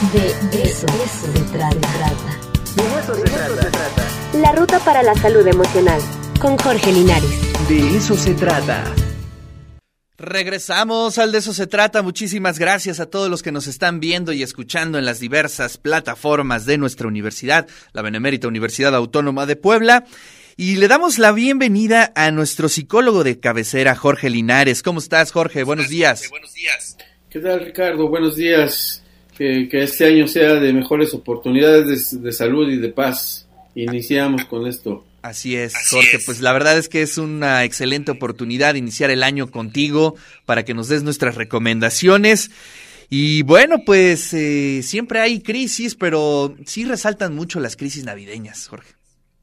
De eso, se trata. De eso se trata. La ruta para la salud emocional. Con Jorge Linares. De eso se trata. Regresamos al de eso se trata. Muchísimas gracias a todos los que nos están viendo y escuchando en las diversas plataformas de nuestra universidad, la Benemérita Universidad Autónoma de Puebla. Y le damos la bienvenida a nuestro psicólogo de cabecera, Jorge Linares. ¿Cómo estás, Jorge? Buenos días. Buenos días. ¿Qué tal, Ricardo? Buenos días. Que, este año sea de mejores oportunidades de salud y de paz. Iniciamos con esto. Así es, Jorge. Pues la verdad es que es una excelente oportunidad iniciar el año contigo para que nos des nuestras recomendaciones. Y bueno, pues eh, siempre hay crisis, pero sí resaltan mucho las crisis navideñas, Jorge.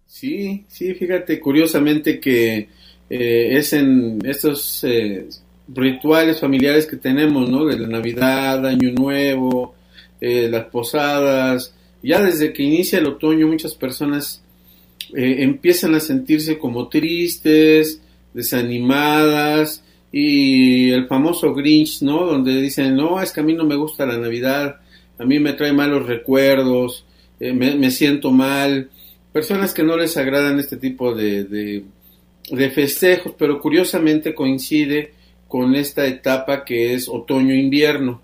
Sí, sí, fíjate, curiosamente que eh, es en estos eh, rituales familiares que tenemos, ¿no? De la Navidad, Año Nuevo, las posadas. Ya desde que inicia el otoño muchas personas eh, empiezan a sentirse como tristes, desanimadas y el famoso Grinch, ¿no? Donde dicen, no, es que a mí no me gusta la Navidad, a mí me trae malos recuerdos, eh, me, siento mal. Personas que no les agradan este tipo de, de, de festejos, pero curiosamente coincide con esta etapa que es otoño-invierno.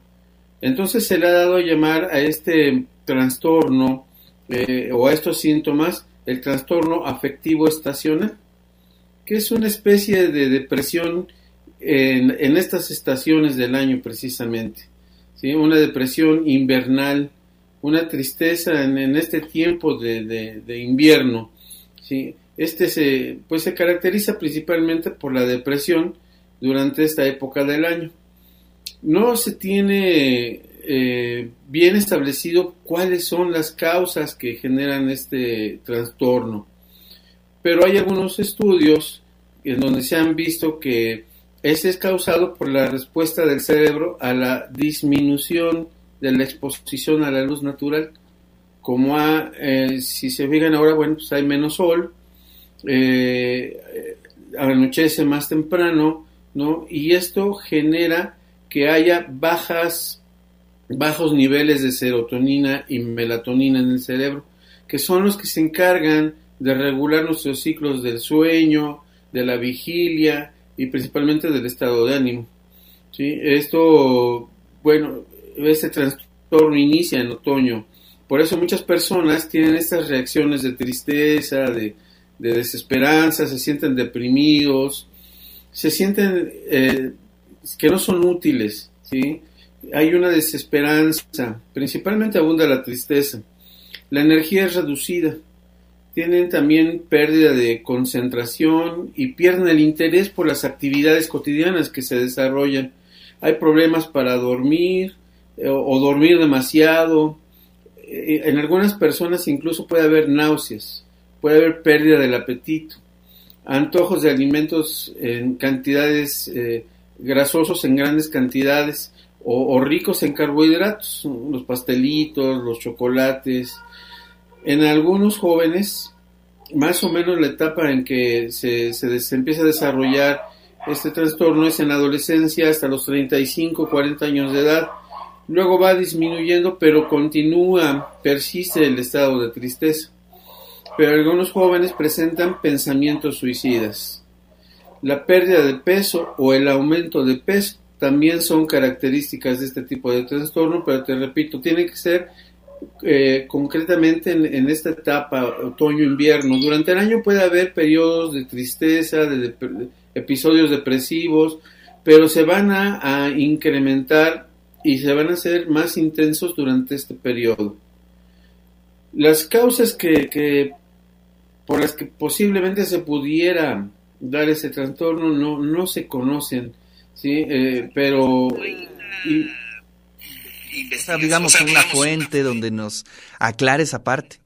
Entonces se le ha dado a llamar a este trastorno eh, o a estos síntomas el trastorno afectivo estacional, que es una especie de depresión en, estas estaciones del año precisamente, ¿sí? una depresión invernal, una tristeza en, este tiempo de, invierno. ¿sí? Este se, pues se caracteriza principalmente por la depresión durante esta época del año. No se tiene eh, bien establecido cuáles son las causas que generan este trastorno. Pero hay algunos estudios en donde se han visto que ese es causado por la respuesta del cerebro a la disminución de la exposición a la luz natural. Como eh, si se fijan ahora, bueno, pues hay menos sol, eh, anochece más temprano, ¿no? Y esto genera que haya bajas bajos niveles de serotonina y melatonina en el cerebro, que son los que se encargan de regular nuestros ciclos del sueño, de la vigilia y principalmente del estado de ánimo. ¿sí? Esto, bueno, este trastorno inicia en otoño. Por eso muchas personas tienen estas reacciones de tristeza, de, desesperanza, se sienten deprimidos, se sienten eh, que no son útiles, ¿sí? hay una desesperanza, principalmente abunda la tristeza. La energía es reducida. Tienen también pérdida de concentración y pierden el interés por las actividades cotidianas que se desarrollan. Hay problemas para dormir eh, o, dormir demasiado. Eh, en algunas personas incluso puede haber náuseas, puede haber pérdida del apetito, antojos de alimentos en cantidades eh, grasosos en grandes cantidades o, ricos en carbohidratos, los pastelitos, los chocolates. En algunos jóvenes, más o menos la etapa en que se, se, empieza a desarrollar este trastorno es en la adolescencia hasta los 35, 40 años de edad. Luego va disminuyendo, pero continúa, persiste el estado de tristeza. Pero algunos jóvenes presentan pensamientos suicidas. La pérdida de peso o el aumento de peso también son características de este tipo de trastorno, pero te repito, tiene que ser eh, concretamente en, esta etapa otoño-invierno. Durante el año puede haber periodos de tristeza, de, episodios depresivos, pero se van a, incrementar y se van a hacer más intensos durante este periodo. Las causas que, por las que posiblemente se pudiera dar ese trastorno no, no se conocen Sí, eh, pero... Y, digamos, una fuente donde nos aclare esa parte.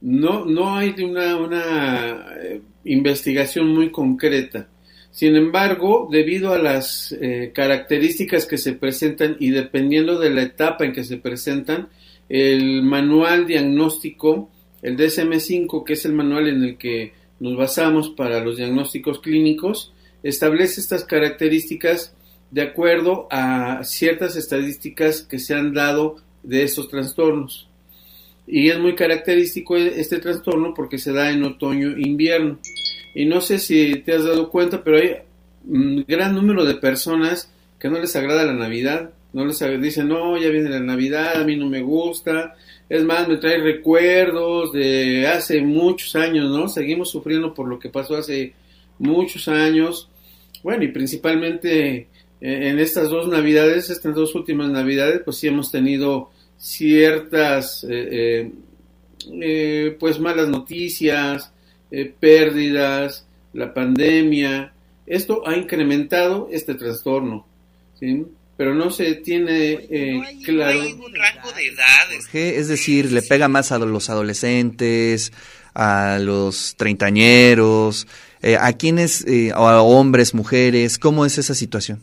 No, no hay una, una eh, investigación muy concreta. Sin embargo, debido a las eh, características que se presentan y dependiendo de la etapa en que se presentan, el manual diagnóstico, el DSM5, que es el manual en el que nos basamos para los diagnósticos clínicos, establece estas características de acuerdo a ciertas estadísticas que se han dado de estos trastornos. Y es muy característico este trastorno porque se da en otoño e invierno. Y no sé si te has dado cuenta, pero hay un gran número de personas que no les agrada la Navidad. No les dicen, no, ya viene la Navidad, a mí no me gusta. Es más, me trae recuerdos de hace muchos años, ¿no? Seguimos sufriendo por lo que pasó hace muchos años. Bueno, y principalmente eh, en estas dos Navidades, estas dos últimas Navidades, pues sí hemos tenido ciertas, eh, eh, pues malas noticias, pérdidas, la pandemia. Esto ha incrementado este trastorno, ¿sí? Pero no se tiene eh, claro un rango de edades. Es decir, le pega más a los adolescentes, a los treintañeros, eh, a quienes, eh, a hombres, mujeres, ¿cómo es esa situación?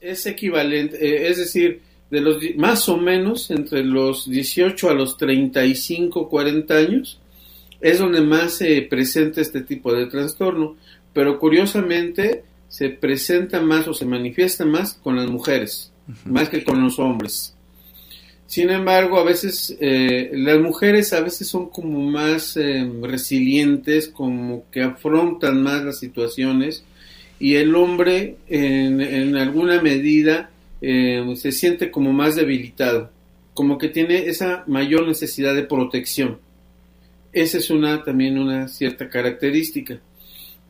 Es, equivalente, es decir, de los más o menos entre los 18 a los 35, 40 años, es donde más se presenta este tipo de trastorno, pero curiosamente se presenta más o se manifiesta más con las mujeres, más que con los hombres. Sin embargo, a veces eh, las mujeres a veces son como más eh, resilientes, como que afrontan más las situaciones y el hombre en, alguna medida eh, se siente como más debilitado, como que tiene esa mayor necesidad de protección. Esa es una también una cierta característica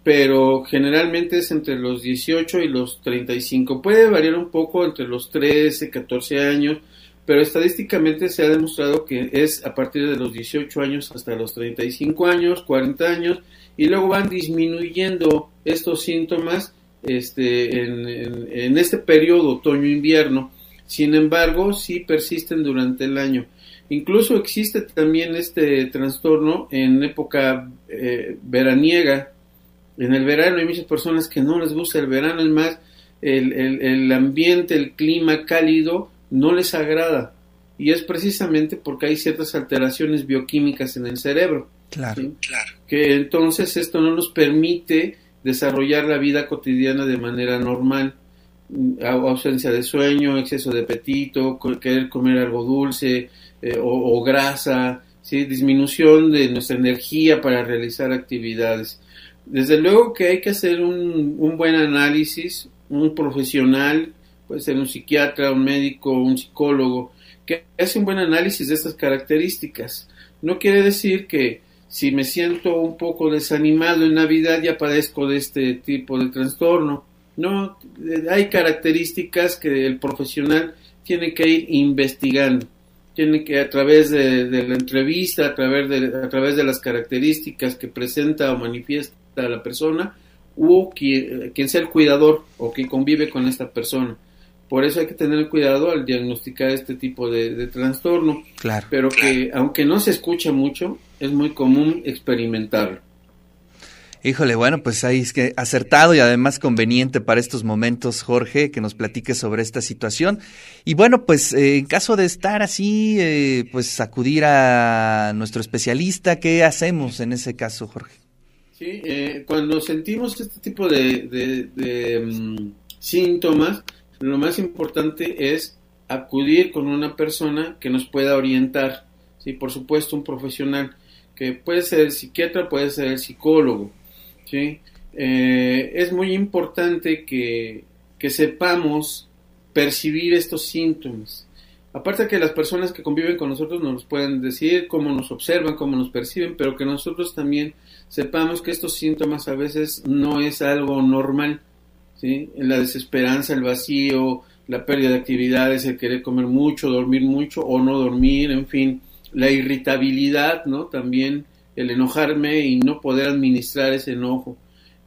pero generalmente es entre los 18 y los 35. Puede variar un poco entre los 13, 14 años, pero estadísticamente se ha demostrado que es a partir de los 18 años hasta los 35 años, 40 años, y luego van disminuyendo estos síntomas este, en, en, este periodo otoño-invierno. Sin embargo, sí persisten durante el año. Incluso existe también este trastorno en época eh, veraniega, en el verano hay muchas personas que no les gusta el verano, es más, el, el, ambiente, el clima cálido no les agrada. Y es precisamente porque hay ciertas alteraciones bioquímicas en el cerebro. Claro, claro. Que entonces esto no nos permite desarrollar la vida cotidiana de manera normal. Ausencia de sueño, exceso de apetito, querer comer algo dulce eh, o, grasa, ¿sí? disminución de nuestra energía para realizar actividades. Desde luego que hay que hacer un, buen análisis, un profesional, puede ser un psiquiatra, un médico, un psicólogo, que hace un buen análisis de estas características. No quiere decir que si me siento un poco desanimado en Navidad ya padezco de este tipo de trastorno. No, hay características que el profesional tiene que ir investigando. Tiene que a través de, la entrevista, a través de, a través de las características que presenta o manifiesta a la persona o quien, sea el cuidador o quien convive con esta persona. Por eso hay que tener cuidado al diagnosticar este tipo de, trastorno. Claro. Pero que, aunque no se escucha mucho, es muy común experimentarlo. Híjole, bueno, pues ahí es que acertado y además conveniente para estos momentos, Jorge, que nos platique sobre esta situación. Y bueno, pues eh, en caso de estar así, eh, pues acudir a nuestro especialista, ¿qué hacemos en ese caso, Jorge? Sí, eh, cuando sentimos este tipo de, mm, síntomas, lo más importante es acudir con una persona que nos pueda orientar, sí, por supuesto un profesional, que puede ser el psiquiatra, puede ser el psicólogo, sí. Eh, es muy importante que sepamos percibir estos síntomas. Aparte que las personas que conviven con nosotros nos pueden decir cómo nos observan, cómo nos perciben, pero que nosotros también sepamos que estos síntomas a veces no es algo normal, ¿sí? La desesperanza, el vacío, la pérdida de actividades, el querer comer mucho, dormir mucho o no dormir, en fin, la irritabilidad, ¿no? También el enojarme y no poder administrar ese enojo.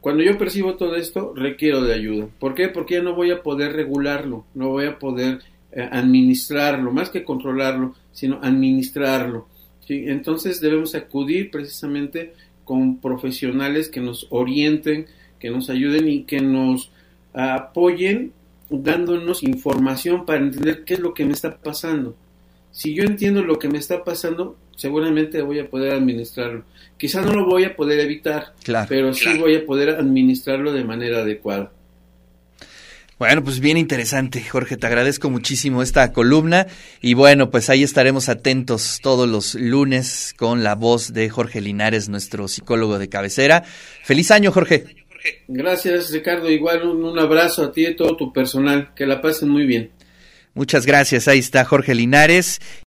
Cuando yo percibo todo esto, requiero de ayuda. ¿Por qué? Porque ya no voy a poder regularlo, no voy a poder eh, administrarlo, más que controlarlo, sino administrarlo. ¿sí? Entonces debemos acudir precisamente con profesionales que nos orienten, que nos ayuden y que nos apoyen dándonos información para entender qué es lo que me está pasando. Si yo entiendo lo que me está pasando, seguramente voy a poder administrarlo. Quizá no lo voy a poder evitar, pero sí voy a poder administrarlo de manera adecuada. Bueno, pues bien interesante, Jorge, te agradezco muchísimo esta columna y bueno, pues ahí estaremos atentos todos los lunes con la voz de Jorge Linares, nuestro psicólogo de cabecera. Feliz año, Jorge. Gracias, Ricardo. Igual un, un abrazo a ti y a todo tu personal. Que la pasen muy bien. Muchas gracias. Ahí está Jorge Linares.